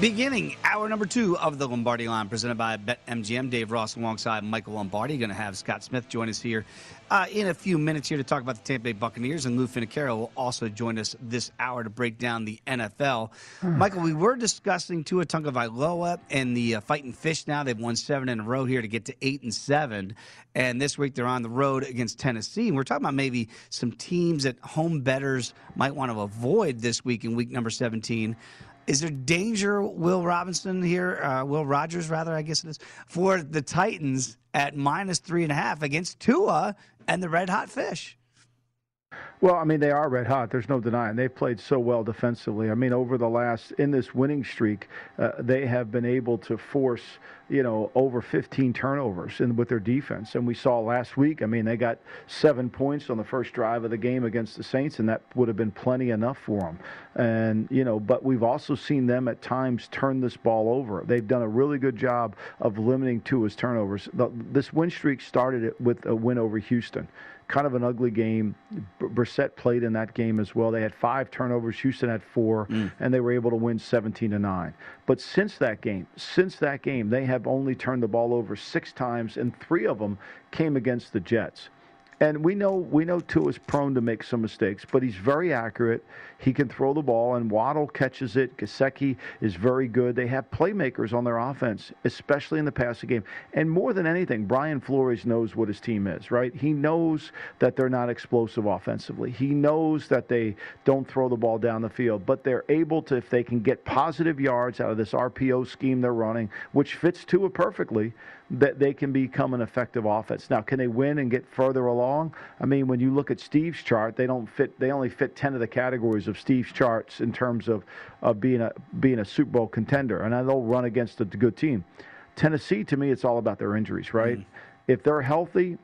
Beginning hour number two of the Lombardi line presented by BetMGM. Dave Ross alongside Michael Lombardi. Going to have Scott Smith join us here uh, in a few minutes here to talk about the Tampa Bay Buccaneers. And Lou Finocchiaro will also join us this hour to break down the NFL. Hmm. Michael, we were discussing Tua Tagovailoa and the uh, Fighting Fish now. They've won seven in a row here to get to eight and seven. And this week they're on the road against Tennessee. And we're talking about maybe some teams that home betters might want to avoid this week in week number 17. Is there danger, Will Robinson here, uh, Will Rogers rather, I guess it is, for the Titans at minus three and a half against Tua and the Red Hot Fish? Well, I mean, they are red hot. There's no denying. They've played so well defensively. I mean, over the last, in this winning streak, uh, they have been able to force, you know, over 15 turnovers in, with their defense. And we saw last week, I mean, they got seven points on the first drive of the game against the Saints, and that would have been plenty enough for them. And, you know, but we've also seen them at times turn this ball over. They've done a really good job of limiting Tua's turnovers. The, this win streak started with a win over Houston kind of an ugly game. Brissett played in that game as well. They had five turnovers. Houston had four, mm. and they were able to win 17 to nine. But since that game, since that game, they have only turned the ball over six times, and three of them came against the Jets. And we know we know Tua is prone to make some mistakes, but he's very accurate. He can throw the ball, and Waddle catches it. Gesicki is very good. They have playmakers on their offense, especially in the passing game. And more than anything, Brian Flores knows what his team is, right? He knows that they're not explosive offensively. He knows that they don't throw the ball down the field, but they're able to, if they can get positive yards out of this RPO scheme they're running, which fits Tua perfectly, that they can become an effective offense. Now, can they win and get further along? I mean, when you look at Steve's chart, they don't fit. They only fit ten of the categories of Steve's charts in terms of, of being a being a Super Bowl contender, and they'll run against a good team. Tennessee, to me, it's all about their injuries, right? Mm. If they're healthy,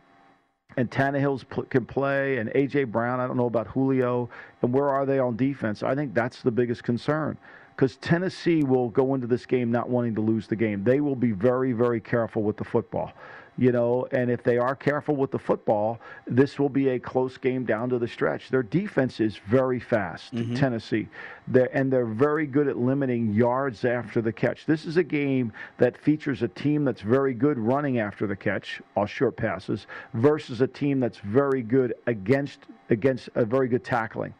and Tannehill's pl- can play, and AJ Brown, I don't know about Julio, and where are they on defense? I think that's the biggest concern because Tennessee will go into this game not wanting to lose the game. They will be very, very careful with the football. You know, and if they are careful with the football, this will be a close game down to the stretch. Their defense is very fast, mm-hmm. Tennessee, they're, and they're very good at limiting yards after the catch. This is a game that features a team that's very good running after the catch, all short passes, versus a team that's very good against against a very good tackling.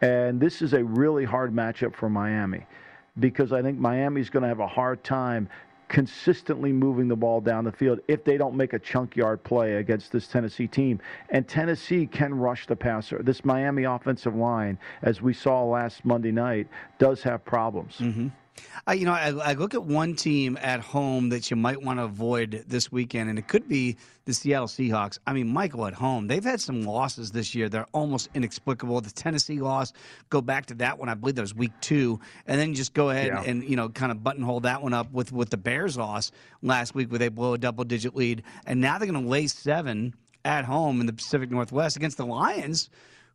And this is a really hard matchup for Miami. because I think Miami's going to have a hard time consistently moving the ball down the field if they don't make a chunk yard play against this Tennessee team. And Tennessee can rush the passer. This Miami offensive line, as we saw last Monday night, does have problems. Mm-hmm. Uh, you know, I, I, look at one team at home that you might want to avoid this weekend, and it could be the Seattle Seahawks. I mean, Michael at home, they've had some losses this year. They're almost inexplicable. The Tennessee loss, go back to that one. I believe that was week two, and then just go ahead yeah. and you know kind of buttonhole that one up with with the Bears loss last week, where they blow a double digit lead, and now they're going to lay seven at home in the Pacific Northwest against the Lions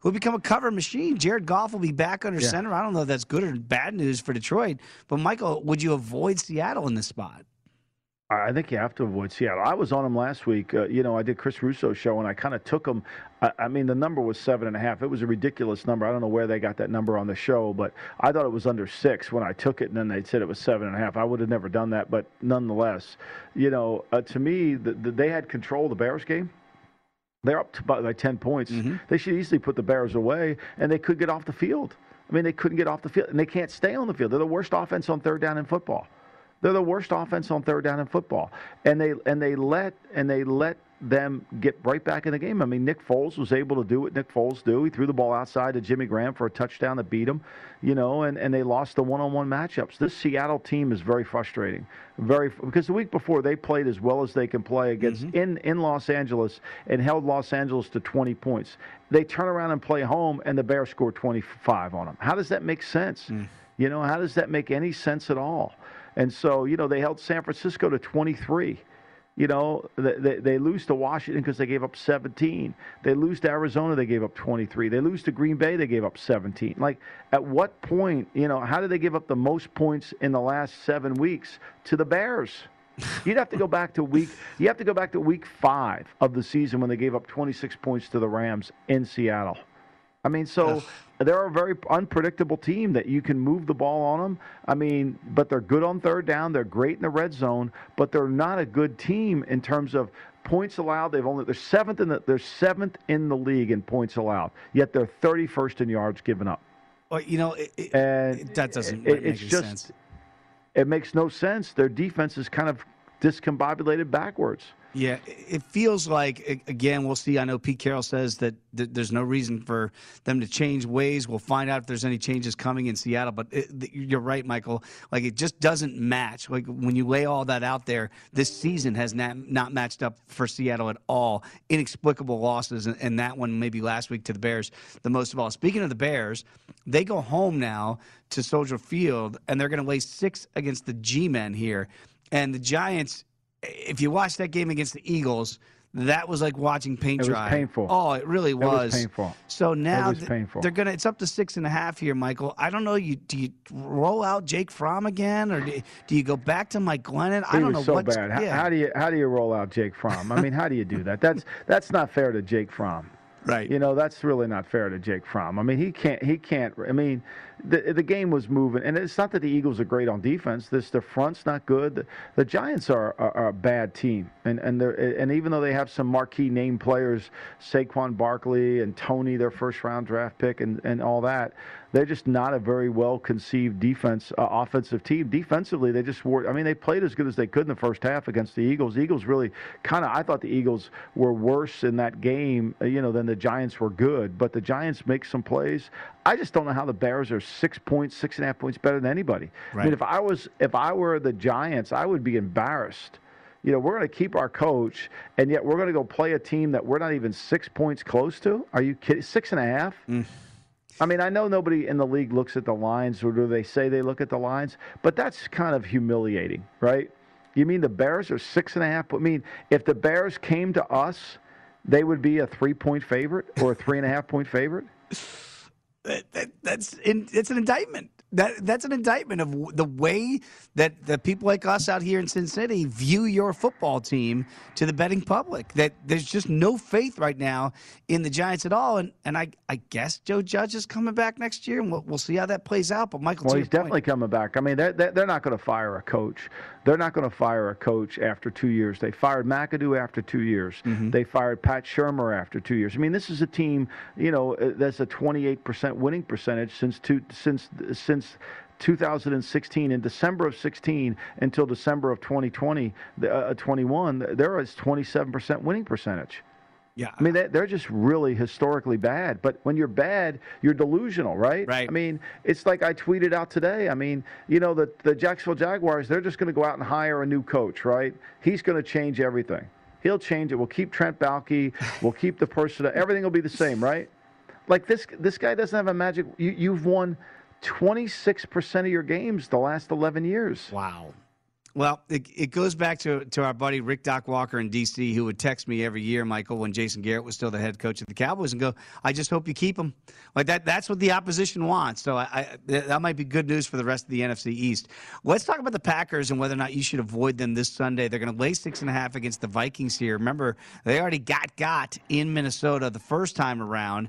will become a cover machine. Jared Goff will be back under yeah. center. I don't know if that's good or bad news for Detroit. But Michael, would you avoid Seattle in this spot? I think you have to avoid Seattle. I was on him last week. Uh, you know, I did Chris Russo's show, and I kind of took him. I, I, mean, the number was seven and a half. It was a ridiculous number. I don't know where they got that number on the show, but I thought it was under six when I took it, and then they said it was seven and a half. I would have never done that, but nonetheless, you know, uh, to me, the, the, they had control of the Bears game. They're up to about like 10 points. Mm-hmm. They should easily put the Bears away, and they could get off the field. I mean, they couldn't get off the field, and they can't stay on the field. They're the worst offense on third down in football. They're the worst offense on third down in football, and they and they let and they let them get right back in the game. I mean, Nick Foles was able to do what Nick Foles do. He threw the ball outside to Jimmy Graham for a touchdown that beat him, you know, and, and they lost the one-on-one matchups. This Seattle team is very frustrating, very because the week before they played as well as they can play against mm-hmm. in in Los Angeles and held Los Angeles to 20 points. They turn around and play home, and the Bears score 25 on them. How does that make sense? Mm. You know, how does that make any sense at all? And so, you know, they held San Francisco to 23. You know, they, they lose to Washington because they gave up 17. They lose to Arizona, they gave up 23. They lose to Green Bay, they gave up 17. Like, at what point, you know, how did they give up the most points in the last seven weeks to the Bears? You'd have to go back to week. You have to go back to week five of the season when they gave up 26 points to the Rams in Seattle. I mean, so they're a very unpredictable team that you can move the ball on them. I mean, but they're good on third down. They're great in the red zone, but they're not a good team in terms of points allowed. They've only they're seventh in the they're seventh in the league in points allowed. Yet they're 31st in yards given up. Well, you know, it, and that doesn't it, make just, sense. It makes no sense. Their defense is kind of discombobulated backwards. Yeah, it feels like again we'll see. I know Pete Carroll says that th- there's no reason for them to change ways. We'll find out if there's any changes coming in Seattle. But it, you're right, Michael. Like it just doesn't match. Like when you lay all that out there, this season has not not matched up for Seattle at all. Inexplicable losses, and, and that one maybe last week to the Bears the most of all. Speaking of the Bears, they go home now to Soldier Field, and they're going to lay six against the G-men here. And the Giants if you watch that game against the Eagles, that was like watching paint it dry. Was painful. Oh, it really was. It was painful. So now it was painful. they're gonna. It's up to six and a half here, Michael. I don't know. You do you roll out Jake Fromm again, or do you, do you go back to Mike Glennon? I don't know. so what's, bad. How, yeah. how, do you how do you roll out Jake Fromm? I mean, how do you do that? That's that's not fair to Jake Fromm. Right. You know, that's really not fair to Jake Fromm. I mean, he can't. He can't. I mean, the the game was moving, and it's not that the Eagles are great on defense. This the front's not good. The, the Giants are, are, are, a bad team, and and they and even though they have some marquee name players, Saquon Barkley and Toney, their first round draft pick, and and all that, they're just not a very well conceived defense uh, offensive team. Defensively, they just were. I mean, they played as good as they could in the first half against the Eagles. The Eagles really kind of. I thought the Eagles were worse in that game, uh, you know, than the Giants were good. But the Giants make some plays. I just don't know how the Bears are six points, six and a half points better than anybody. Right. I mean, if I was, if I were the Giants, I would be embarrassed you know, we're going to keep our coach, and yet we're going to go play a team that we're not even six points close to. Are you kidding? Six and a half? Mm. I mean, I know nobody in the league looks at the lines, or do they say they look at the lines? But that's kind of humiliating, right? You mean the Bears are six and a half? I mean, if the Bears came to us, they would be a three-point favorite or a three and a half point favorite. That, that, that's in, it's an indictment. That that's an indictment of the way that the people like us out here in Sin City view your football team to the betting public. That there's just no faith right now in the Giants at all. And and I, I guess Joe Judge is coming back next year, and we'll, we'll see how that plays out. But Michael, well, he's definitely point, coming back. I mean, they're, they're not going to fire a coach. They're not going to fire a coach after two years. They fired McAdoo after two years. Mm-hmm. They fired Pat Shurmur after two years. I mean, this is a team, you know, uh, that's a 28% winning percentage since two, since since 2016 in December of 16 until December of 2020, uh, 21, there was 27% winning percentage. Yeah. I mean, they're just really historically bad. But when you're bad, you're delusional, right? Right. I mean, it's like I tweeted out today. I mean, you know, the, the Jacksonville Jaguars, they're just going to go out and hire a new coach, right? He's going to change everything. He'll change it. We'll keep Trent Baalke. We'll keep the person. Everything will be the same, right? Like this, this guy doesn't have a magic. You, you've won 26% of your games the last 11 years. Wow. Well, it, it goes back to, to our buddy Rick Doc Walker in D.C., who would text me every year, Michael, when Jason Garrett was still the head coach of the Cowboys, and go, "I just hope you keep him." Like that. That's what the opposition wants. So I, I, that might be good news for the rest of the NFC East. Let's talk about the Packers and whether or not you should avoid them this Sunday. They're going to lay six and a half against the Vikings here. Remember, they already got got in Minnesota the first time around,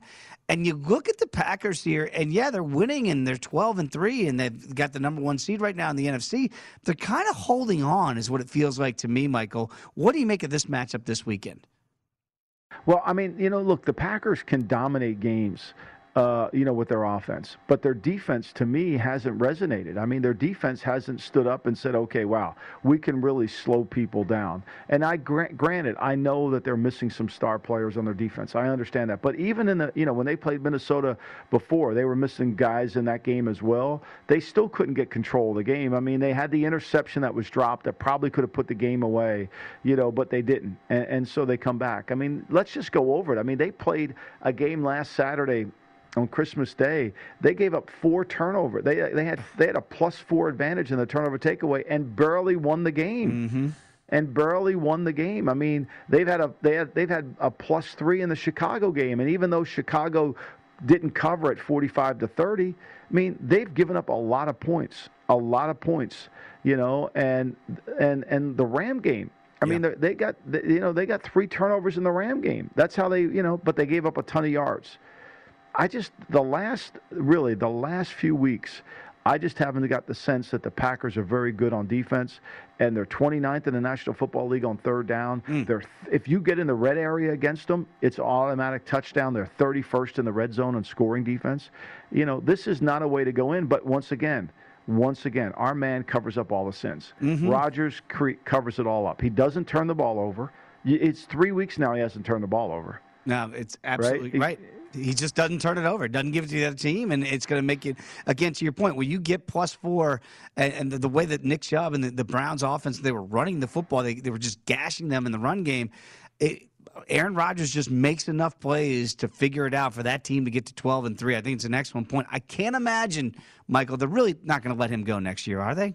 and you look at the Packers here, and yeah, they're winning and they're 12 and 3, and they've got the number one seed right now in the NFC. They're kind of holding on, is what it feels like to me, Michael. What do you make of this matchup this weekend? Well, I mean, you know, look, the Packers can dominate games uh, you know, with their offense. But their defense, to me, hasn't resonated. I mean, their defense hasn't stood up and said, okay, wow, we can really slow people down. And I grant, granted, I know that they're missing some star players on their defense. I understand that. But even in the, you know, when they played Minnesota before, they were missing guys in that game as well. They still couldn't get control of the game. I mean, they had the interception that was dropped that probably could have put the game away, you know, but they didn't. And, and so they come back. I mean, let's just go over it. I mean, they played a game last Saturday on Christmas Day, they gave up four turnover. They they had they had a plus four advantage in the turnover takeaway and barely won the game. Mm-hmm. And barely won the game. I mean, they've had a they had, they've had a plus three in the Chicago game, and even though Chicago didn't cover at 45 to 30, I mean, they've given up a lot of points, a lot of points, you know, and and and the Ram game. I yeah. mean, they got you know they got three turnovers in the Ram game. That's how they you know, but they gave up a ton of yards. I just the last really the last few weeks, I just haven't got the sense that the Packers are very good on defense, and they're 29th in the National Football League on third down. Mm. They're if you get in the red area against them, it's automatic touchdown. They're 31st in the red zone on scoring defense. You know, this is not a way to go in. But once again, once again, our man covers up all the sins. Mm-hmm. Rodgers cre- covers it all up. He doesn't turn the ball over. It's three weeks now he hasn't turned the ball over. No, it's absolutely right. right. He just doesn't turn it over, doesn't give it to the other team, and it's going to make it again to your point where you get plus four, and, and the, the, way that Nick Chubb and the, the, Browns offense they were running the football, they, they were just gashing them in the run game. It, Aaron Rodgers just makes enough plays to figure it out for that team to get to 12 and 3. I think it's an excellent point. I can't imagine, Michael, they're really not going to let him go next year, are they?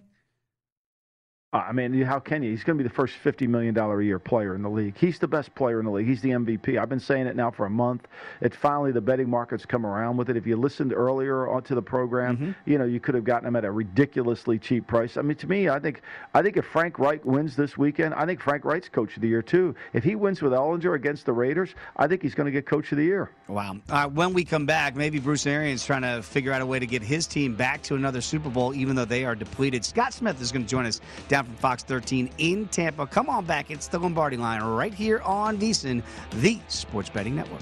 Uh, I mean, how can you? He's going to be the first $50 million a year player in the league. He's the best player in the league. He's the MVP. I've been saying it now for a month. It's finally the betting markets come around with it. If you listened earlier to the program, mm-hmm. you know, you could have gotten him at a ridiculously cheap price. I mean, to me, I think I think if Frank Reich wins this weekend, I think Frank Reich's coach of the year, too. If he wins with Ehlinger against the Raiders, I think he's going to get coach of the year. Wow. Uh, when we come back, maybe Bruce Arians trying to figure out a way to get his team back to another Super Bowl, even though they are depleted. Scott Smith is going to join us down from Fox 13 in Tampa. Come on back. It's the Lombardi line right here on VSiN, the Sports Betting Network.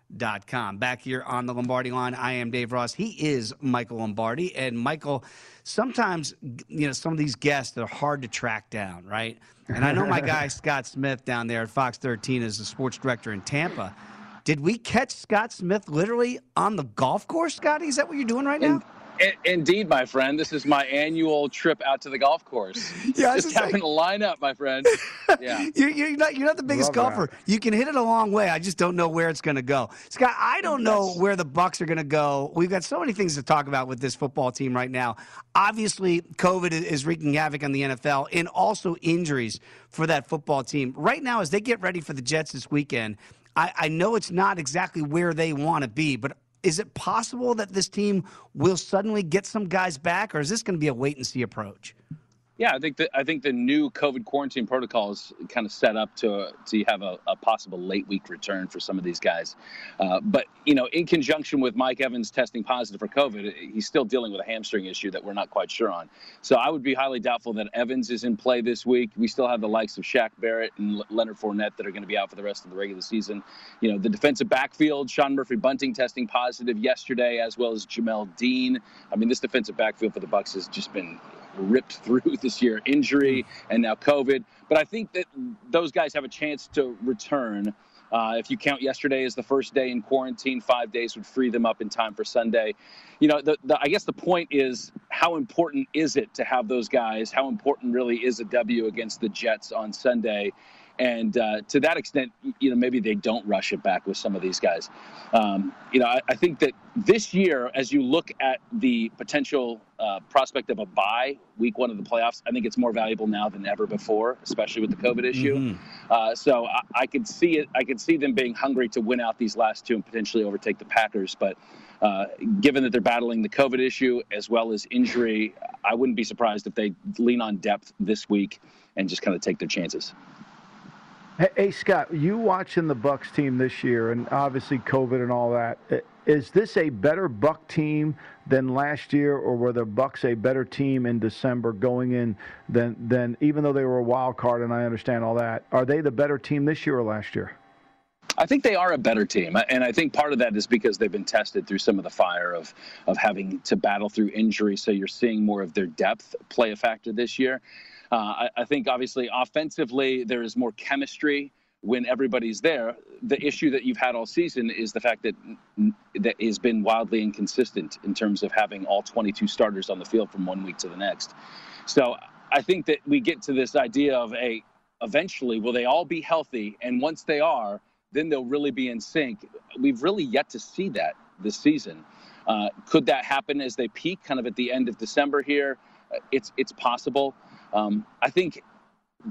Com. Back here on the Lombardi line, I am Dave Ross. He is Michael Lombardi. And Michael, sometimes, you know, some of these guests are hard to track down, right? And I know my guy, Scott Smith, down there at Fox 13 is the sports director in Tampa. Did we catch Scott Smith literally on the golf course, Scotty? Is that what you're doing right now? Indeed, my friend. This is my annual trip out to the golf course. Yeah, just having like, to line up, my friend. Yeah, you're, you're, not you're not the biggest Love golfer. That. You can hit it a long way. I just don't know where it's going to go. Scott, I don't know where the Bucks are going to go. We've got so many things to talk about with this football team right now. Obviously, COVID is wreaking havoc on the NFL, and also injuries for that football team right now as they get ready for the Jets this weekend. I, I know it's not exactly where they want to be, but is it possible that this team will suddenly get some guys back, or is this going to be a wait and see approach? Yeah, I think that I think the new COVID quarantine protocol is kind of set up to to have a, a possible late week return for some of these guys. Uh, but you know, in conjunction with Mike Evans testing positive for COVID, he's still dealing with a hamstring issue that we're not quite sure on. So I would be highly doubtful that Evans is in play this week. We still have the likes of Shaq Barrett and Leonard Fournette that are going to be out for the rest of the regular season. You know, the defensive backfield, Sean Murphy Bunting testing positive yesterday, as well as Jamel Dean. I mean, this defensive backfield for the Bucks has just been ripped through this year injury and now COVID. But I think that those guys have a chance to return Uh, if you count yesterday as the first day in quarantine, five days would free them up in time for Sunday. You know, the, the, I guess the point is how important is it to have those guys? How important really is a W against the Jets on Sunday? And uh, to that extent, you know, maybe they don't rush it back with some of these guys. Um, you know, I, I, think that this year, as you look at the potential uh, prospect of a bye week one of the playoffs, I think it's more valuable now than ever before, especially with the COVID issue. Mm-hmm. Uh, so I, I, could see it. I could see them being hungry to win out these last two and potentially overtake the Packers. But uh, given that they're battling the COVID issue as well as injury, I wouldn't be surprised if they lean on depth this week and just kind of take their chances. Hey, Scott, you watching the Bucks team this year, and obviously COVID and all that. Is this a better Buck team than last year, or were the Bucks a better team in December going in than than even though they were a wild card? And I understand all that. Are they the better team this year or last year? I think they are a better team, and I think part of that is because they've been tested through some of the fire of of having to battle through injury. So you're seeing more of their depth play a factor this year. Uh, I, I think obviously offensively there is more chemistry when everybody's there. The issue that you've had all season is the fact that that has been wildly inconsistent in terms of having all 22 starters on the field from one week to the next. So I think that we get to this idea of a eventually will they all be healthy and once they are then they'll really be in sync. We've really yet to see that this season. Uh, could that happen as they peak kind of at the end of December here? It's it's possible. Um, I think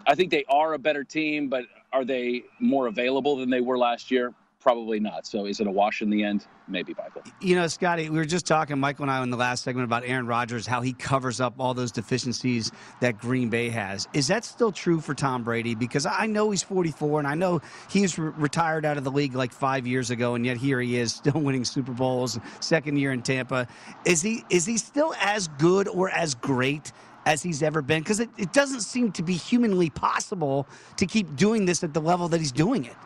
I think they are a better team, but are they more available than they were last year? Probably not. So is it a wash in the end? Maybe, Michael. You know, Scotty, we were just talking, Michael and I, in the last segment about Aaron Rodgers, how he covers up all those deficiencies that Green Bay has. Is that still true for Tom Brady? Because I know he's 44, and I know he's re- retired out of the league like five years ago, and yet here he is, still winning Super Bowls, second year in Tampa. Is he is he still as good or as great as he's ever been because it, it doesn't seem to be humanly possible to keep doing this at the level that he's doing it.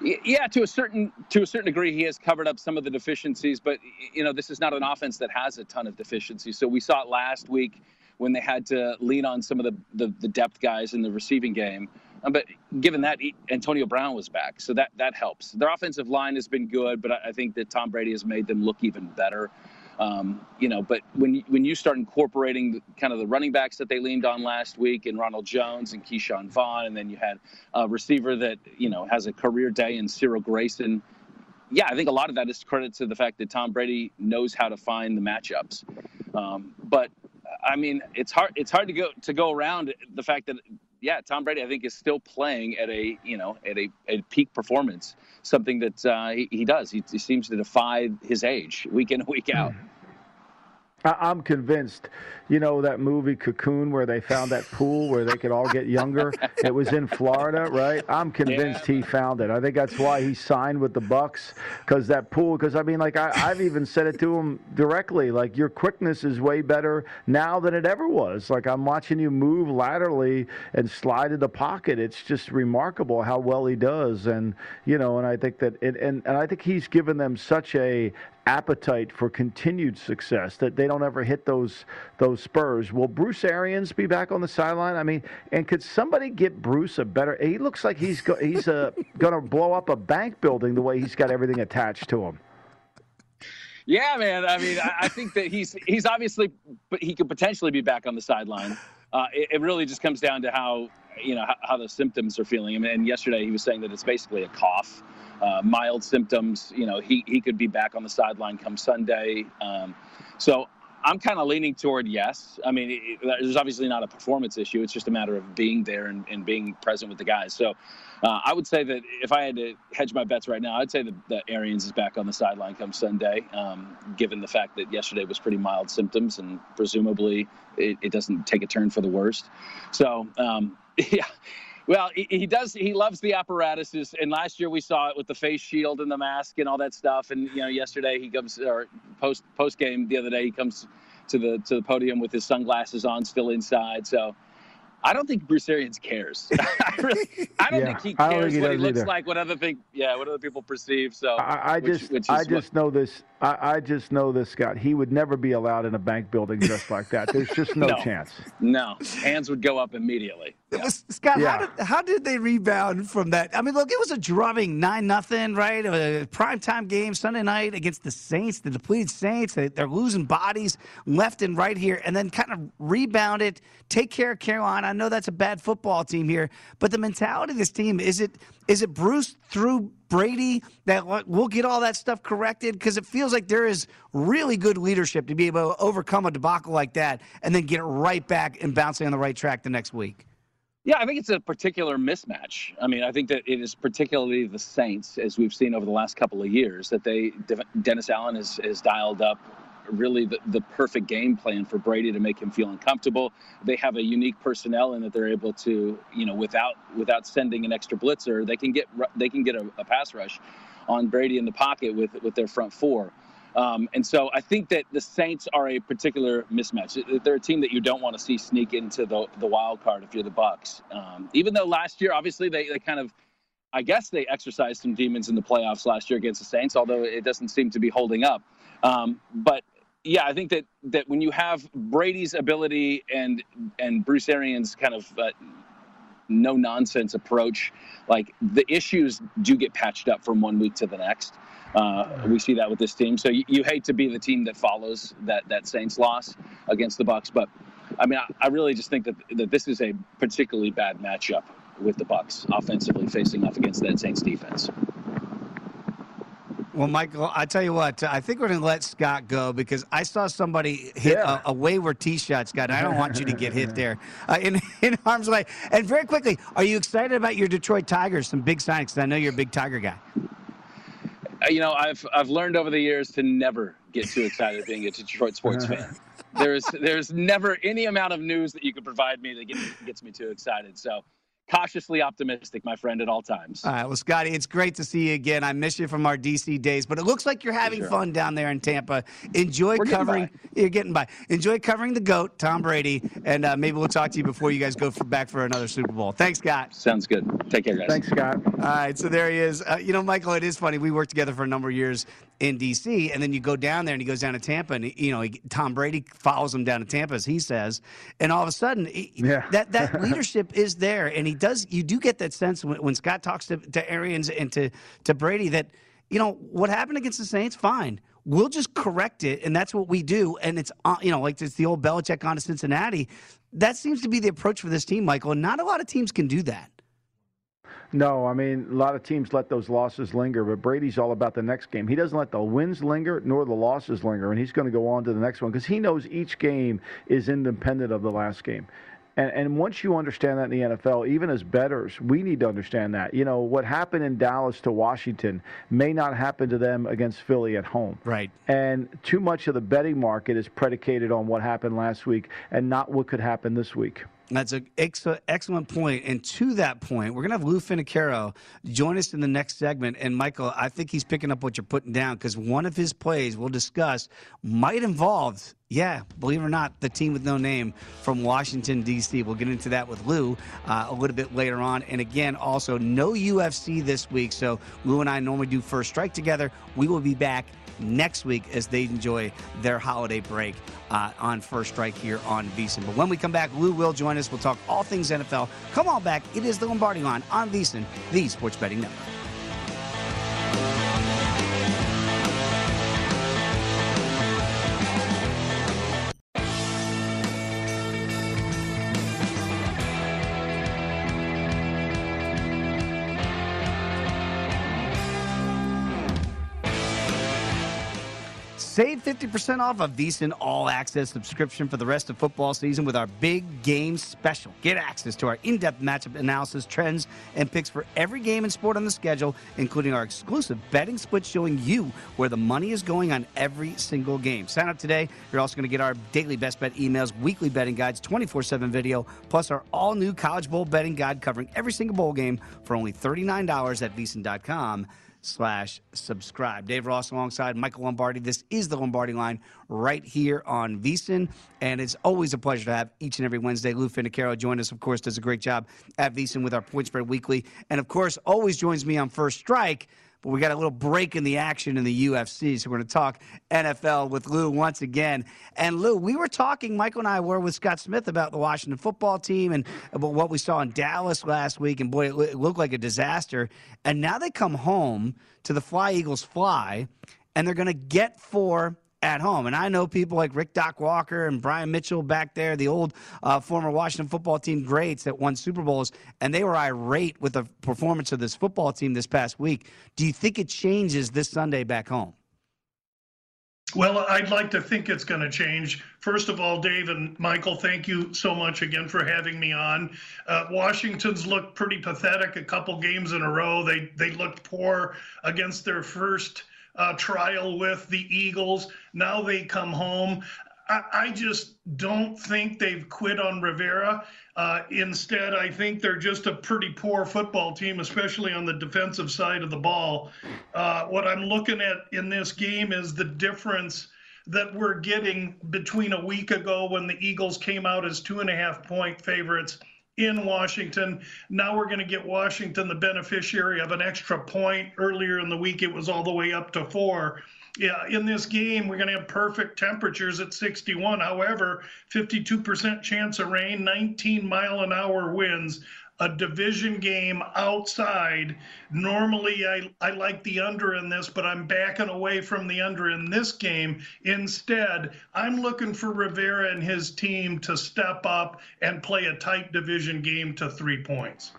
Yeah, to a certain to a certain degree, he has covered up some of the deficiencies. But you know, this is not an offense that has a ton of deficiencies. So we saw it last week when they had to lean on some of the the, the depth guys in the receiving game. Um, but given that Antonio Brown was back, so that that helps. Their offensive line has been good, but I think that Tom Brady has made them look even better. Um, you know, but when when you start incorporating the, kind of the running backs that they leaned on last week, and Ronald Jones and Ke'Shawn Vaughn, and then you had a receiver that you know has a career day in Cyril Grayson. Yeah, I think a lot of that is credit to the fact that Tom Brady knows how to find the matchups. Um, but I mean, it's hard it's hard to go to go around the fact that yeah, Tom Brady I think is still playing at a you know at a, a peak performance, something that uh, he, he, does. He, he, seems to defy his age week in week out. I'm convinced. You know that movie Cocoon where they found that pool where they could all get younger. It was in Florida, right? I'm convinced yeah. he found it. I think that's why he signed with the Bucks because that pool. Because I mean, like I, I've even said it to him directly. Like your quickness is way better now than it ever was. Like I'm watching you move laterally and slide in the pocket. It's just remarkable how well he does. And you know, and I think that it, and and I think he's given them such a appetite for continued success that they don't ever hit those those spurs. Will Bruce Arians be back on the sideline? I mean, and could somebody get Bruce a better? He looks like he's go, he's uh, going to blow up a bank building the way he's got everything attached to him. Yeah, man. I mean, I think that he's he's obviously, but he could potentially be back on the sideline. Uh, it, it, really just comes down to how you know how, how the symptoms are feeling. I mean, and yesterday he was saying that it's basically a cough uh, mild symptoms. You know, he, he could be back on the sideline come Sunday. Um, so I'm kind of leaning toward yes. I mean, it, there's obviously not a performance issue. It's just a matter of being there and, and being present with the guys. So uh, I would say that if I had to hedge my bets right now, I'd say that, that Arians is back on the sideline come Sunday, um, given the fact that yesterday was pretty mild symptoms and presumably it, it doesn't take a turn for the worst. So, um, yeah. Well, he, he, does. He loves the apparatuses, and last year we saw it with the face shield and the mask and all that stuff. And you know, yesterday he comes or post post game the other day he comes to the to the podium with his sunglasses on, still inside. So. I don't think Bruce Arians cares. I, really, I don't yeah, think he cares think he what he looks either. like, what other think, yeah, what other people perceive. So I, I which, just, which I just what, know this. I, I, just know this, Scott. He would never be allowed in a bank building dressed like that. There's just no, no chance. No, hands would go up immediately. Scott, yeah. how, did, how did they rebound from that? I mean, look, it was a drubbing, 9 nothing, right? A primetime game Sunday night against the Saints, the depleted Saints. They, are losing bodies left and right here, and then kind of rebound it, take care of Carolina. I know that's a bad football team here, but the mentality of this team is it is it Bruce through Brady that we'll get all that stuff corrected? Because it feels like there is really good leadership to be able to overcome a debacle like that and then get it right back and bouncing on the right track the next week. Yeah, I think it's a particular mismatch. I mean, I think that it is particularly the Saints, as we've seen over the last couple of years, that they Dennis Allen has, has dialed up really the, the perfect game plan for Brady to make him feel uncomfortable. They have a unique personnel in that they're able to, you know, without without sending an extra blitzer, they can get they can get a, a pass rush on Brady in the pocket with with their front four. Um, and so I think that the Saints are a particular mismatch. They're a team that you don't want to see sneak into the, the wild card if you're the Bucks. Um, even though last year, obviously, they, they kind of, I guess they exercised some demons in the playoffs last year against the Saints, although it doesn't seem to be holding up. Um, but yeah, I think that that when you have Brady's ability and and Bruce Arians' kind of uh, no nonsense approach, like the issues do get patched up from one week to the next. Uh, we see that with this team. So you, you, hate to be the team that follows that that Saints loss against the Bucks, but I mean, I, I really just think that that this is a particularly bad matchup with the Bucks offensively facing off against that Saints defense. Well, Michael, I tell you what, I think we're going to let Scott go because I saw somebody hit yeah. a, a, wayward tee shot, Scott. I don't want you to get hit there uh, in, in harm's way. And very quickly, are you excited about your Detroit Tigers? Some big signings. I know you're a big Tiger guy. You know, I've I've learned over the years to never get too excited being a Detroit sports fan. There's there's never any amount of news that you could provide me that gets, gets me too excited. So cautiously optimistic, my friend, at all times. All right. Well, Scotty, it's great to see you again. I miss you from our DC days, but it looks like you're having sure. fun down there in Tampa. Enjoy We're covering. Getting you're getting by. Enjoy covering the GOAT, Tom Brady, and uh, maybe we'll talk to you before you guys go for, back for another Super Bowl. Thanks, Scott. Sounds good. Take care, guys. Thanks, Scott. All right. So there he is. Uh, you know, Michael, it is funny. We worked together for a number of years in DC, and then you go down there and he goes down to Tampa, and you know he, Tom Brady follows him down to Tampa, as he says, and all of a sudden, he, yeah. that that leadership is there, and he does. You do get that sense when, when Scott talks to, to Arians and to to Brady that you know what happened against the Saints, fine. We'll just correct it, and that's what we do. And it's uh, you know like it's the old Belichick on to Cincinnati. That seems to be the approach for this team, Michael, and not a lot of teams can do that. No, I mean, a lot of teams let those losses linger, but Brady's all about the next game. He doesn't let the wins linger nor the losses linger, and he's going to go on to the next one because he knows each game is independent of the last game. And, and once you understand that in the NFL, even as bettors, we need to understand that. You know, what happened in Dallas to Washington may not happen to them against Philly at home. Right. And too much of the betting market is predicated on what happened last week and not what could happen this week. That's an ex- excellent point. And to that point, we're going to have Lou Finocchiaro join us in the next segment. And Michael, I think he's picking up what you're putting down because one of his plays we'll discuss might involve, yeah, believe it or not, the team with no name from Washington, D.C. We'll get into that with Lou uh, a little bit later on. And again, also, no UFC this week. So Lou and I normally do First Strike together. We will be back next week as they enjoy their holiday break uh, on First Strike here on VSIN. But when we come back, Lou will join us. We'll talk all things NFL. Come on back. It is the Lombardi line on VSIN, the Sports Betting Network. Save 50% off a VSIN All Access subscription for the rest of football season with our big game special. Get access to our in depth matchup analysis, trends, and picks for every game and sport on the schedule, including our exclusive betting split showing you where the money is going on every single game. Sign up today. You're also going to get our daily best bet emails, weekly betting guides, 24 7 video, plus our all new College Bowl betting guide covering every single bowl game for only $39 at VSIN.com slash subscribe. Dave Ross alongside Michael Lombardi. This is the Lombardi line right here on VSIN. And it's always a pleasure to have each and every Wednesday. Lou Finocchiaro join us, of course, does a great job at VSIN with our Point Spread Weekly. And, of course, always joins me on First Strike but we got a little break in the action in the UFC. So we're going to talk NFL with Lou once again. And Lou, we were talking, Michael and I were with Scott Smith about the Washington football team and about what we saw in Dallas last week. And boy, it looked like a disaster. And now they come home to the Fly Eagles Fly, and they're going to get four at home. And I know people like Rick Doc Walker and Brian Mitchell back there, the old uh, former Washington football team greats that won Super Bowls, and they were irate with the performance of this football team this past week. Do you think it changes this Sunday back home? Well, I'd like to think it's going to change. First of all, Dave and Michael, thank you so much again for having me on. Uh, Washington's looked pretty pathetic a couple games in a row. They they looked poor against their first uh, trial with the Eagles. Now they come home. I, I just don't think they've quit on Rivera. Uh, instead, I think they're just a pretty poor football team, especially on the defensive side of the ball. Uh, what I'm looking at in this game is the difference that we're getting between a week ago when the Eagles came out as two and a half point favorites in Washington. Now we're going to get Washington the beneficiary of an extra point. Earlier in the week, it was all the way up to four. Yeah, in this game, we're going to have perfect temperatures at 61. However, 52% chance of rain, 19 mile an hour winds a division game outside. Normally, I, I like the under in this, but I'm backing away from the under in this game. Instead, I'm looking for Rivera and his team to step up and play a tight division game to three points.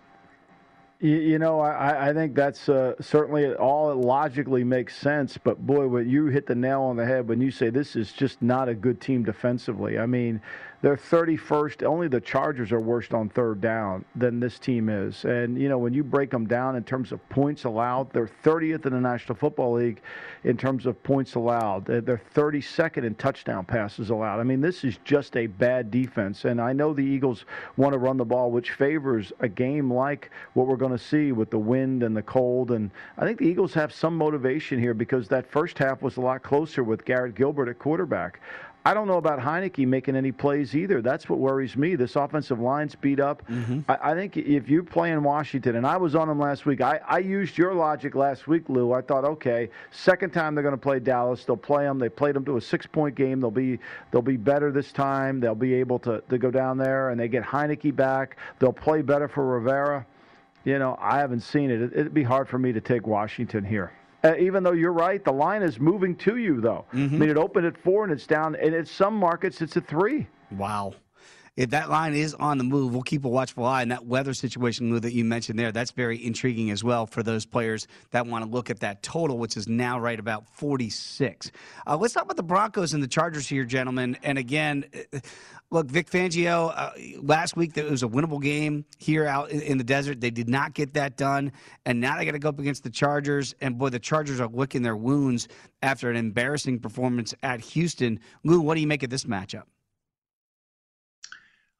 You, know, I, I think that's uh, certainly all it logically makes sense. But boy, when you hit the nail on the head when you say this is just not a good team defensively. I mean, they're 31st. Only the Chargers are worse on third down than this team is. And, you know, when you break them down in terms of points allowed, they're 30th in the National Football League in terms of points allowed. They're 32nd in touchdown passes allowed. I mean, this is just a bad defense. And I know the Eagles want to run the ball, which favors a game like what we're going to see with the wind and the cold. And I think the Eagles have some motivation here because that first half was a lot closer with Garrett Gilbert at quarterback. I don't know about Heinicke making any plays either. That's what worries me. This offensive line's beat up. Mm-hmm. I, I, think if you play in Washington, and I was on them last week, I, I used your logic last week, Lou. I thought, okay, second time they're going to play Dallas, they'll play them. They played them to a six-point game. They'll be they'll be better this time. They'll be able to, to go down there, and they get Heinicke back. They'll play better for Rivera. You know, I haven't seen it. It'd be hard for me to take Washington here. Uh, even though you're right, the line is moving to you, though. Mm-hmm. I mean, it opened at four and it's down, and in some markets, it's a three. Wow. If that line is on the move, we'll keep a watchful eye. And that weather situation, Lou, that you mentioned there, that's very intriguing as well for those players that want to look at that total, which is now right about 46. Uh, let's talk about the Broncos and the Chargers here, gentlemen. And again, look, Vic Fangio, uh, last week it was a winnable game here out in, in, the desert. They did not get that done, and now they got to go up against the Chargers. And boy, the Chargers are licking their wounds after an embarrassing performance at Houston. Lou, what do you make of this matchup?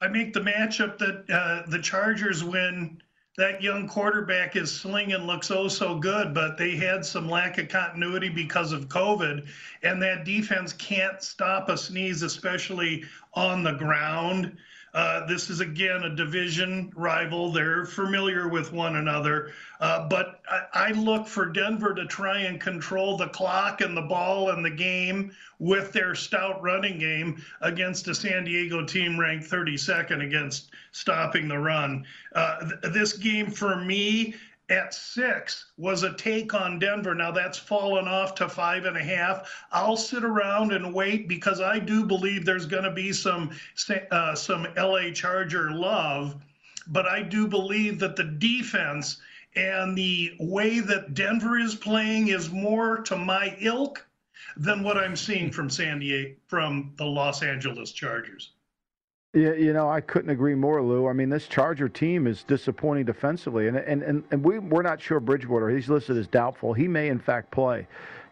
I make the matchup that uh, the Chargers win that young quarterback is slinging looks oh so good, but they had some lack of continuity because of COVID, and that defense can't stop a sneeze, especially on the ground. Uh, this is again a division rival. They're familiar with one another. Uh, but I, I, look for Denver to try and control the clock and the ball and the game with their stout running game against a San Diego team ranked 32nd against stopping the run. Uh, th- this game for me at six was a take on Denver. Now that's fallen off to five and a half. I'll sit around and wait because I do believe there's going to be some uh, some LA Charger love, but I do believe that the defense and the way that Denver is playing is more to my ilk than what I'm seeing from San Diego from the Los Angeles Chargers. Yeah, you know, I couldn't agree more, Lou. I mean, this Charger team is disappointing defensively, and and and, and we we're not sure Bridgewater. He's listed as doubtful. He may in fact play.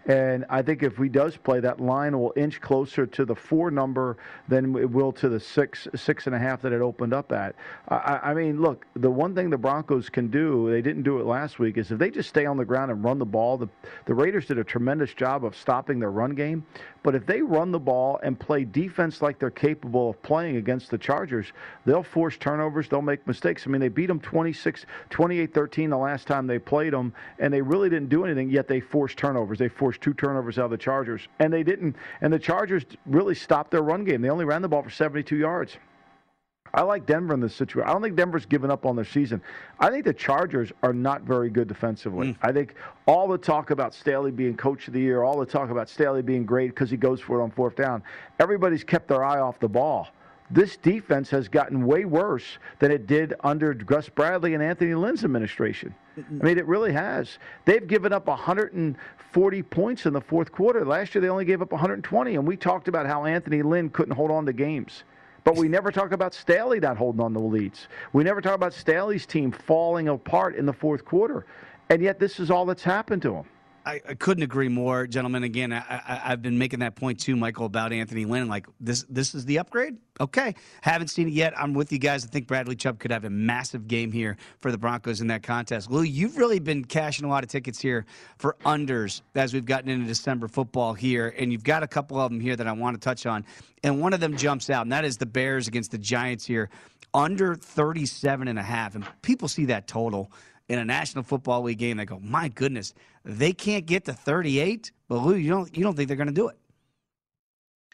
And I think if he does play, that line will inch closer to the four number than it will to the six, six and a half that it opened up at. I, I mean, look, the one thing the Broncos can do, they didn't do it last week, is if they just stay on the ground and run the ball. The, the Raiders did a tremendous job of stopping their run game, But if they run the ball and play defense like they're capable of playing against the Chargers, they'll force turnovers. They'll make mistakes. I mean, they beat them 26, 28-13 the last time they played them, and they really didn't do anything. Yet they forced turnovers. They forced two turnovers out of the Chargers, and they didn't. And the Chargers really stopped their run game. They only ran the ball for 72 yards. I like Denver in this situation. I don't think Denver's given up on their season. I think the Chargers are not very good defensively. Mm. I think all the talk about Staley being coach of the year, all the talk about Staley being great because he goes for it on fourth down, everybody's kept their eye off the ball. This defense has gotten way worse than it did under Gus Bradley and Anthony Lynn's administration. I mean, it really has. They've given up 140 points in the fourth quarter. Last year, they only gave up 120, and we talked about how Anthony Lynn couldn't hold on to games. But we never talk about Staley not holding on to the leads. We never talk about Staley's team falling apart in the fourth quarter. And yet, this is all that's happened to him. I, I, couldn't agree more, gentlemen. Again, I, have been making that point too, Michael, about Anthony Lynn. Like this, this is the upgrade. Okay, haven't seen it yet. I'm with you guys. I think Bradley Chubb could have a massive game here for the Broncos in that contest. Lou, you've really been cashing a lot of tickets here for unders as we've gotten into December football here, and you've got a couple of them here that I want to touch on, and one of them jumps out, and that is the Bears against the Giants here, under 37 and a half, and people see that total in a National Football League game. They go, my goodness, they can't get to 38. But Lou, you don't you don't think they're going to do it?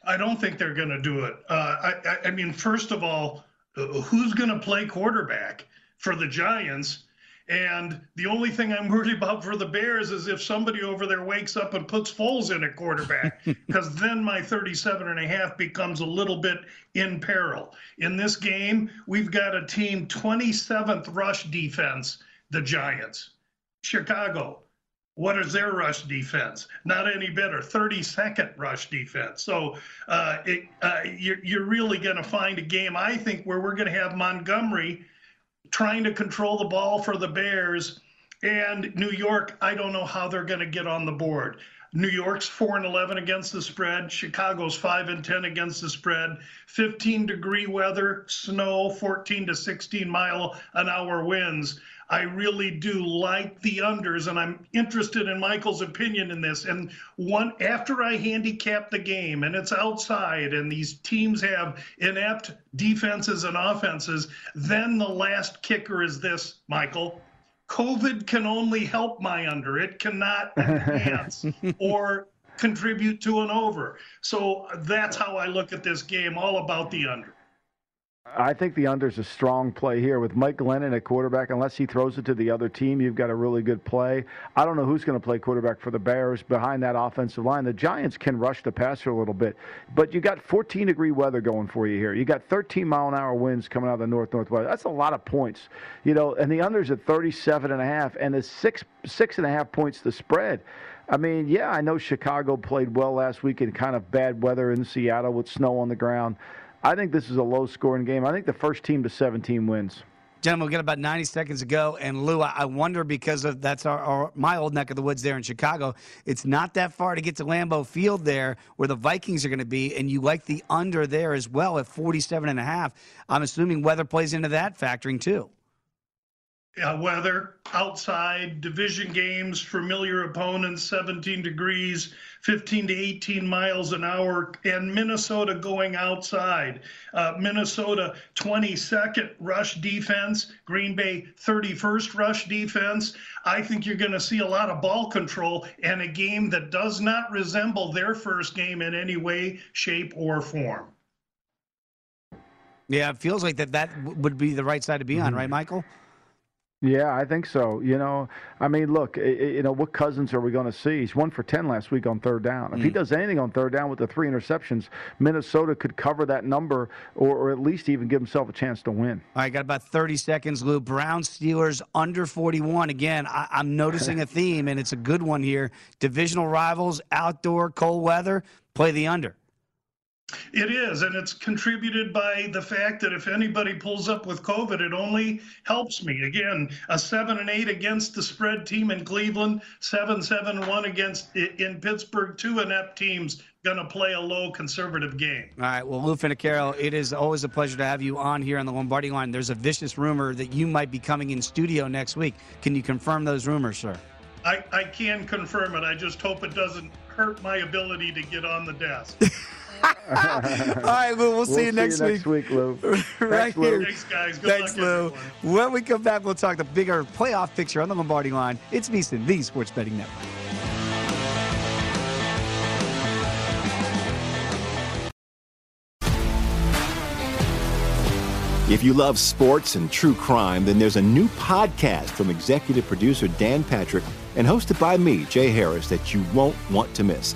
I don't think they're going to do it. Uh, I, I mean, first of all, who's going to play quarterback for the Giants? And the only thing I'm worried about for the Bears is if somebody over there wakes up and puts Foles in at quarterback, because then my 37 and a half becomes a little bit in peril. In this game, we've got a team 27th rush defense the Giants. Chicago, what is their rush defense? Not any better. 32nd rush defense. So uh, it, uh, you're, you're really going to find a game, I think, where we're going to have Montgomery trying to control the ball for the Bears. And New York, I don't know how they're going to get on the board. New York's 4 and 11 against the spread. Chicago's 5 and 10 against the spread. 15 degree weather, snow, 14 to 16 mile an hour winds. I really do like the unders, and I'm interested in Michael's opinion in this. And one after I handicap the game, and it's outside, and these teams have inept defenses and offenses, then the last kicker is this, Michael. COVID can only help my under. It cannot advance or contribute to an over. So that's how I look at this game, all about the under. I think the under's a strong play here with Mike Glennon at quarterback. Unless he throws it to the other team, you've got a really good play. I don't know who's going to play quarterback for the Bears behind that offensive line. The Giants can rush the passer a little bit, but you got 14 degree weather going for you here. You got 13 mile an hour winds coming out of the north northwest. That's a lot of points, you know. And the under's at 37 and a half, and it's six six and a half points the spread. I mean, yeah, I know Chicago played well last week in kind of bad weather in Seattle with snow on the ground. I think this is a low scoring game. I think the first team to 17 wins. Gentlemen, we got about 90 seconds to go. And Lou, I wonder because of that's our, our, my old neck of the woods there in Chicago. It's not that far to get to Lambeau Field there where the Vikings are going to be. And you like the under there as well at 47 and a half. I'm assuming weather plays into that factoring too uh, weather outside division games familiar opponents 17 degrees 15 to 18 miles an hour and minnesota going outside. Uh, minnesota 22nd rush defense green bay 31st rush defense. I think you're going to see a lot of ball control and a game that does not resemble their first game in any way shape or form. Yeah it feels like that that would be the right side to be on mm-hmm. right michael yeah, I think so. You know, I mean, look, you know, what Cousins are we going to see? He's one for 10 last week on third down. If mm. he does anything on third down with the three interceptions, Minnesota could cover that number or, or, at least even give himself a chance to win. All right, got about 30 seconds, Lou. Brown Steelers under 41. Again, I, I'm noticing a theme, and it's a good one here. Divisional rivals, outdoor, cold weather, play the under. It is, and it's contributed by the fact that if anybody pulls up with COVID, it only helps me. Again, a seven and eight against the spread team in Cleveland, seven seven one against in Pittsburgh. Two inept teams going to play a low conservative game. All right. Well, Lou Finocchiaro, it is always a pleasure to have you on here on the Lombardi line. There's a vicious rumor that you might be coming in studio next week. Can you confirm those rumors, sir? I, I can confirm it. I just hope it doesn't hurt my ability to get on the desk. All right, Lou. We'll, we'll see you next see you week. Next week, Lou. right Thanks, Lou. here. Thanks, guys. Good Thanks, luck, Lou. everyone. When we come back, we'll talk the bigger playoff picture on the Lombardi line. It's VSiN, the Sports Betting Network. If you love sports and true crime, then there's a new podcast from executive producer Dan Patrick and hosted by me, Jay Harris, that you won't want to miss.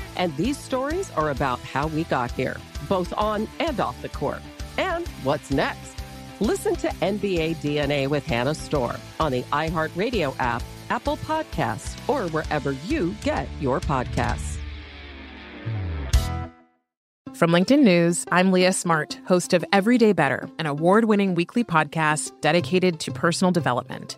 And these stories are about how we got here, both on and off the court. And what's next? Listen to NBA DNA with Hannah Storm on the iHeartRadio app, Apple Podcasts, or wherever you get your podcasts. From LinkedIn News, I'm Leah Smart, host of Everyday Better, an award winning weekly podcast dedicated to personal development.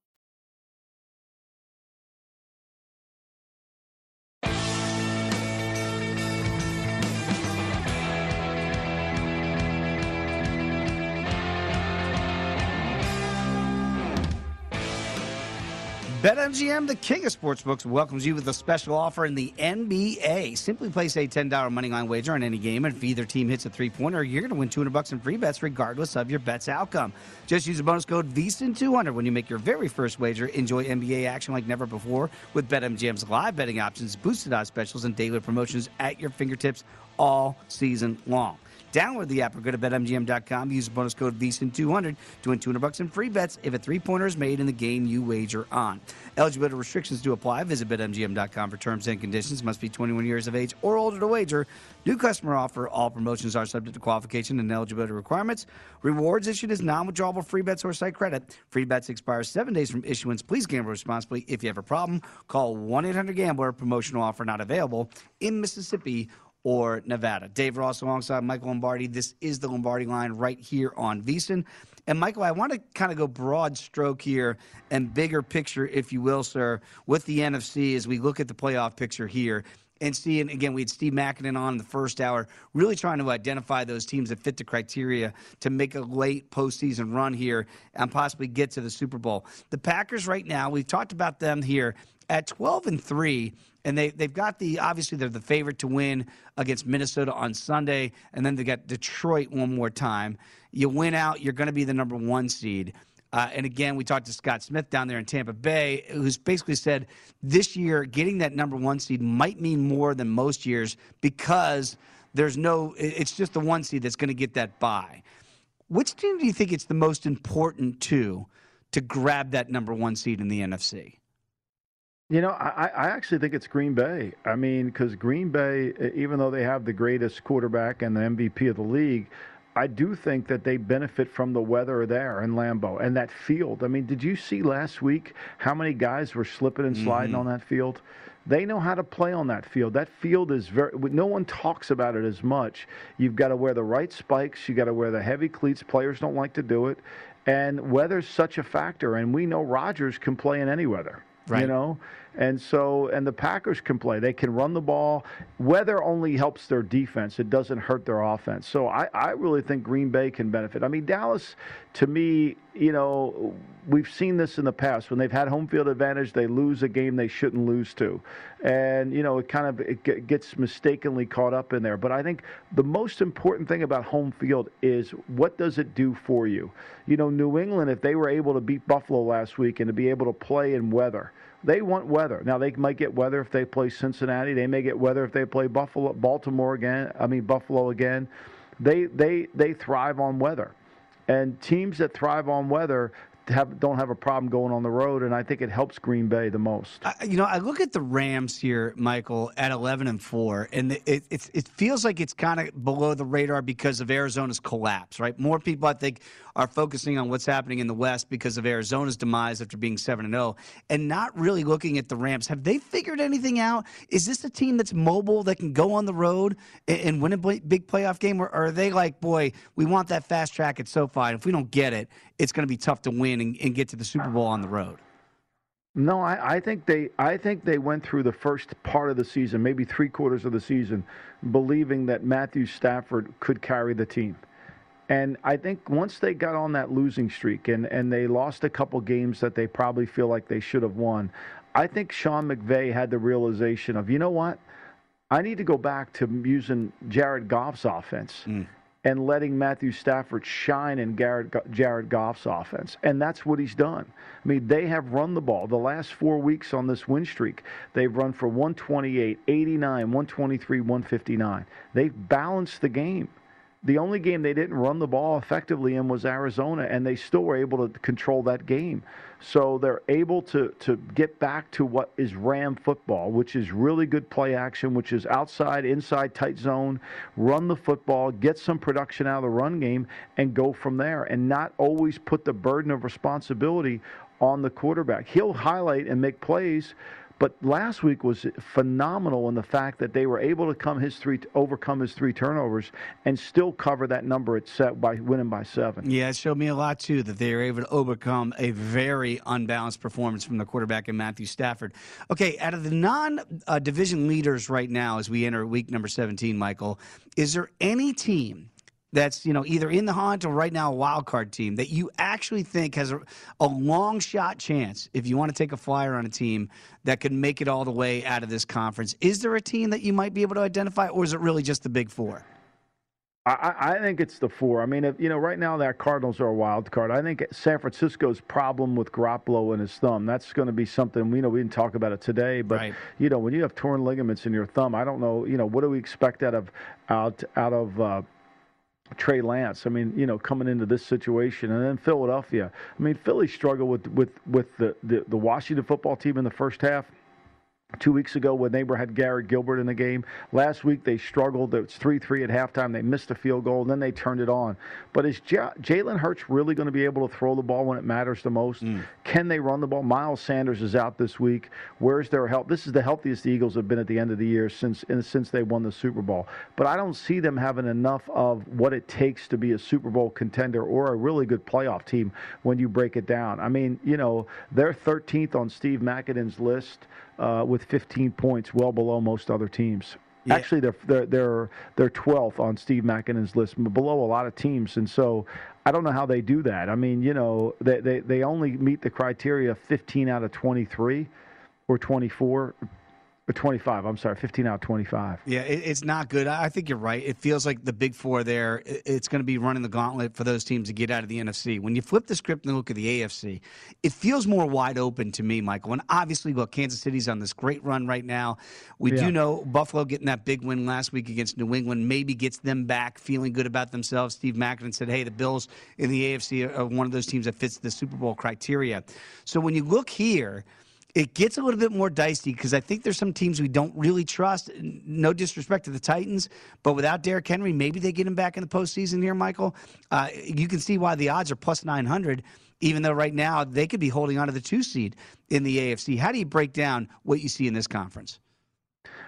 BetMGM, the king of sportsbooks, welcomes you with a special offer in the NBA. Simply place a $10 moneyline wager on any game, and if either team hits a three-pointer, you're going to win 200 bucks in free bets regardless of your bet's outcome. Just use the bonus code VSIN200 when you make your very first wager. Enjoy NBA action like never before with BetMGM's live betting options, boosted odds specials, and daily promotions at your fingertips all season long. Download the app or go to betmgm.com. Use the bonus code VSIN200 to win 200 bucks in free bets if a three-pointer is made in the game you wager on. Eligibility restrictions do apply. Visit betmgm.com for terms and conditions. Must be 21 years of age or older to wager. New customer offer. All promotions are subject to qualification and eligibility requirements. Rewards issued as non-withdrawable free bets or site credit. Free bets expire seven days from issuance. Please gamble responsibly. If you have a problem, call 1-800-GAMBLER. Promotional offer not available in Mississippi or Nevada. Dave Ross alongside Michael Lombardi. This is the Lombardi line right here on VSIN. And Michael, I want to kind of go broad stroke here and bigger picture, if you will, sir, with the NFC as we look at the playoff picture here and seeing again we had Steve Makinen on in the first hour, really trying to identify those teams that fit the criteria to make a late postseason run here and possibly get to the Super Bowl. The Packers right now, we've talked about them here at 12 and 3 and they they've got the obviously they're the favorite to win against Minnesota on Sunday and then they got Detroit one more time. You win out, you're going to be the number 1 seed. Uh, and again, we talked to Scott Smith down there in Tampa Bay, who's basically said this year getting that number one seed might mean more than most years because there's no, it's just the one seed that's going to get that bye. Which team do you think it's the most important to to grab that number one seed in the NFC? You know, I, I actually think it's Green Bay. I mean, because Green Bay, even though they have the greatest quarterback and the MVP of the league, I do think that they benefit from the weather there in Lambeau and that field. I mean, did you see last week how many guys were slipping and sliding Mm-hmm. on that field? They know how to play on that field. That field is very. No one talks about it as much. You've got to wear the right spikes. you've got to wear the heavy cleats. Players don't like to do it, and weather's such a factor. And we know Rodgers can play in any weather. You know, and so and the Packers can play. They can run the ball. Weather only helps their defense. It doesn't hurt their offense. So I, I really think Green Bay can benefit. I mean, Dallas, to me, you know, we've seen this in the past when they've had home field advantage. They lose a game they shouldn't lose to, and you know, it kind of it gets mistakenly caught up in there. But I think the most important thing about home field is what does it do for you? You know, New England, if they were able to beat Buffalo last week and to be able to play in weather. They want weather. Now they might get weather if they play Cincinnati. They may get weather if they play Buffalo, Baltimore again. I mean Buffalo again. They they they thrive on weather, and teams that thrive on weather have don't have a problem going on the road. And I think it helps Green Bay the most. I- you know, I look at the Rams here, Michael, at 11 and 4, and it, it, it feels like it's kind of below the radar because of Arizona's collapse, right? More people, I think, are focusing on what's happening in the West because of Arizona's demise after being 7 and 0, and not really looking at the Rams. Have they figured anything out? Is this a team that's mobile that can go on the road and, and win a big playoff game, or, are they like, boy, we want that fast track at SoFi, and if we don't get it, it's going to be tough to win and, and get to the Super Bowl on the road? No, I, I think they I think they went through the first part of the season, maybe three quarters of the season, believing that Matthew Stafford could carry the team. And I think once they got on that losing streak and, and they lost a couple games that they probably feel like they should have won, I think Sean McVay had the realization of, you know what? I need to go back to using Jared Goff's offense hmm. and letting Matthew Stafford shine in Garrett, Jared Goff's offense. And that's what he's done. I mean, they have run the ball. The last four weeks on this win streak, they've run for 128, 89, 123, 159. They've balanced the game. The only game they didn't run the ball effectively in was Arizona, and they still were able to control that game. So they're able to, to get back to what is Ram football, which is really good play action, which is outside, inside, tight zone, run the football, get some production out of the run game, and go from there, and not always put the burden of responsibility on the quarterback. He'll highlight and make plays. But last week was phenomenal in the fact that they were able to come his three overcome his three turnovers and still cover that number at set by winning by seven. Yeah, it showed me a lot too that they were able to overcome a very unbalanced performance from the quarterback in Matthew Stafford. Okay, out of the non-division uh, leaders right now, as we enter week number seventeen, Michael, is there any team? That's you know either in the hunt or right now a wild card team that you actually think has a, a long shot chance if you want to take a flyer on a team that could make it all the way out of this conference. Is there a team that you might be able to identify, or is it really just the big four? I, I think it's the four. I mean, if, you know, right now that Cardinals are a wild card. I think San Francisco's problem with Garoppolo and his thumb that's going to be something. We know we didn't talk about it today, but Right. you know, when you have torn ligaments in your thumb, I don't know. You know, what do we expect out of out out of uh, Trey Lance. I mean, you know, coming into this situation, and then Philadelphia. I mean, Philly struggled with with with the the, the Washington football team in the first half two weeks ago when they were had Garrett Gilbert in the game. Last week they struggled. It was three three at halftime. They missed a field goal, and then they turned it on. But is J- Jalen Hurts really going to be able to throw the ball when it matters the most? Mm. Can they run the ball? Miles Sanders is out this week. Where's their help? This is the healthiest the Eagles have been at the end of the year since since they won the Super Bowl. But I don't see them having enough of what it takes to be a Super Bowl contender or a really good playoff team when you break it down. I mean, you know, they're 13th on Steve Makinen's list uh, with 15 points, well below most other teams. Yeah. Actually, they're they're they're they're 12th on Steve Makinen's list, below a lot of teams, and so I don't know how they do that. I mean, you know, they they, they only meet the criteria 15 out of 23 or 24 or 25. I'm sorry, 15 out of 25. Yeah, it, it's not good. I think you're right. It feels like the big four there, it, it's going to be running the gauntlet for those teams to get out of the NFC. When you flip the script and look at the AFC, it feels more wide open to me, Michael. And obviously, look, Kansas City's on this great run right now. We yeah. do know Buffalo getting that big win last week against New England maybe gets them back feeling good about themselves. Steve Makinen said, hey, the Bills in the AFC are one of those teams that fits the Super Bowl criteria. So when you look here, it gets a little bit more dicey because I think there's some teams we don't really trust. No disrespect to the Titans, but without Derrick Henry, maybe they get him back in the postseason here, Michael. Uh, you can see why the odds are plus 900, even though right now they could be holding on to the two seed in the AFC. How do you break down what you see in this conference?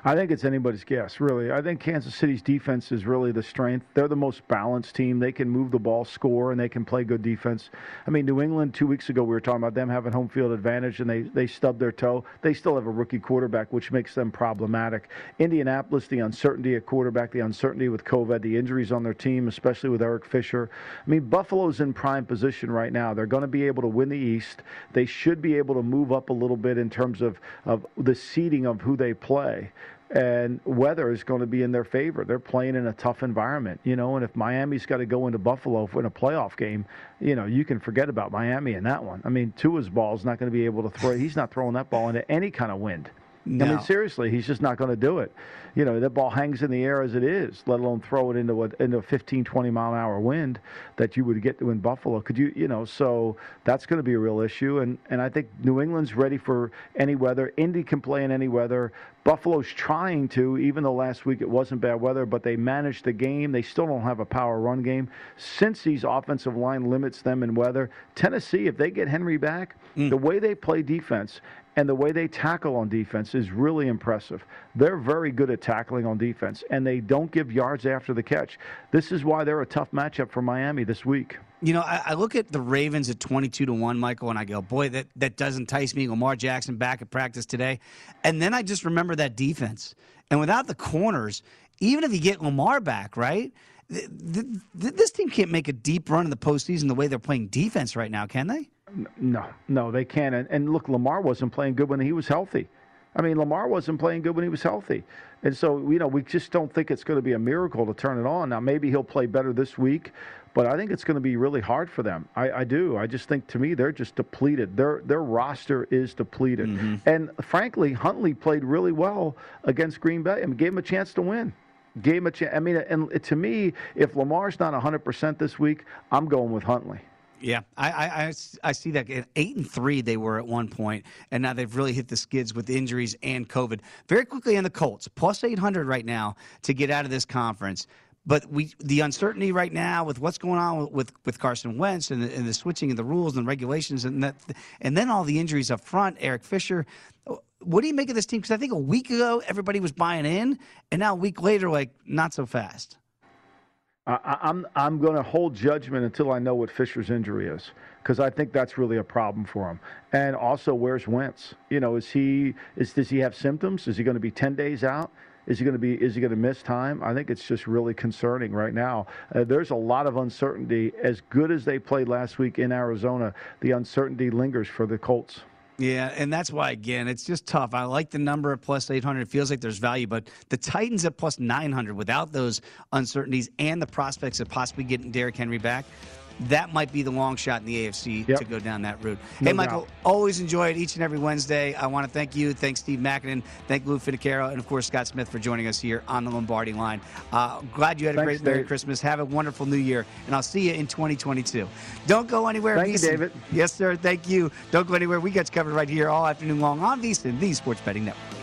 I think it's anybody's guess, really. I think Kansas City's defense is really the strength. They're the most balanced team. They can move the ball, score, and they can play good defense. I mean, New England, two weeks ago, we were talking about them having home field advantage, and they, they stubbed their toe. They still have a rookie quarterback, which makes them problematic. Indianapolis, the uncertainty at quarterback, the uncertainty with COVID, the injuries on their team, especially with Eric Fisher. I mean, Buffalo's in prime position right now. They're going to be able to win the East. They should be able to move up a little bit in terms of, of the seeding of who they play and weather is going to be in their favor. They're playing in a tough environment, you know. And if Miami's got to go into Buffalo in a playoff game, you know, you can forget about Miami in that one. I mean, Tua's ball is not going to be able to throw. He's not throwing that ball into any kind of wind. No. I mean, seriously, he's just not going to do it. You know, that ball hangs in the air as it is, let alone throw it into a, into a 15, 20 mile an hour wind that you would get to in Buffalo. Could you, you know, so that's going to be a real issue. And, and I think New England's ready for any weather. Indy can play in any weather. Buffalo's trying to, even though last week it wasn't bad weather, but they managed the game. They still don't have a power run game. Cincy's offensive line limits them in weather. Tennessee, if they get Henry back, mm. the way they play defense and the way they tackle on defense is really impressive. They're very good at tackling on defense, and they don't give yards after the catch. This is why they're a tough matchup for Miami this week. You know, I, I, look at the Ravens at 22 to 1, Michael, and I go, boy, that, that does entice me. Lamar Jackson back at practice today. And then I just remember that defense. And without the corners, even if you get Lamar back, right? Th- th- th- this team can't make a deep run in the postseason the way they're playing defense right now, can they? No, no, they can't. And, and look, Lamar wasn't playing good when he was healthy. I mean, Lamar wasn't playing good when he was healthy. And so, you know, we just don't think it's going to be a miracle to turn it on. Now, maybe he'll play better this week, but I think it's going to be really hard for them. I, I do. I just think to me they're just depleted. Their their roster is depleted. Mm-hmm. And frankly, Huntley played really well against Green Bay and gave him a chance to win. Gave him a chance. I mean, and to me, if Lamar's not 100% this week, I'm going with Huntley. Yeah, I, I, I, see that. At eight and three, they were at one point, and now they've really hit the skids with injuries and COVID. Very quickly on the Colts, plus 800 right now to get out of this conference. But we, the uncertainty right now with what's going on with, with Carson Wentz and the, and the switching of the rules and regulations, and that, and then all the injuries up front. Eric Fisher, what do you make of this team? Because I think a week ago everybody was buying in, and now a week later, like not so fast. I, I'm I'm going to hold judgment until I know what Fisher's injury is because I think that's really a problem for him. And also, where's Wentz? You know, is he is does he have symptoms? Is he going to be ten days out? Is he going to be? Is he going to miss time? I think it's just really concerning right now. Uh, there's a lot of uncertainty. As good as they played last week in Arizona, the uncertainty lingers for the Colts. Yeah, and that's why again it's just tough. I like the number at plus eight hundred. It feels like there's value, but the Titans at plus nine hundred without those uncertainties and the prospects of possibly getting Derrick Henry back. That might be the long shot in the AFC Yep. to go down that route. No hey, Michael, doubt. always enjoy it each and every Wednesday. I want to thank you. Thanks, Steve Makinen. Thank Lou Finocchiaro, and of course, Scott Smith for joining us here on the Lombardi line. Uh, glad you had a Thanks, great Merry Christmas. Have a wonderful New Year, and I'll see you in 2022. Don't go anywhere. Thank you, David. Yes, sir. Thank you. Don't go anywhere. We got you covered right here all afternoon long on VSiN, the Sports Betting Network.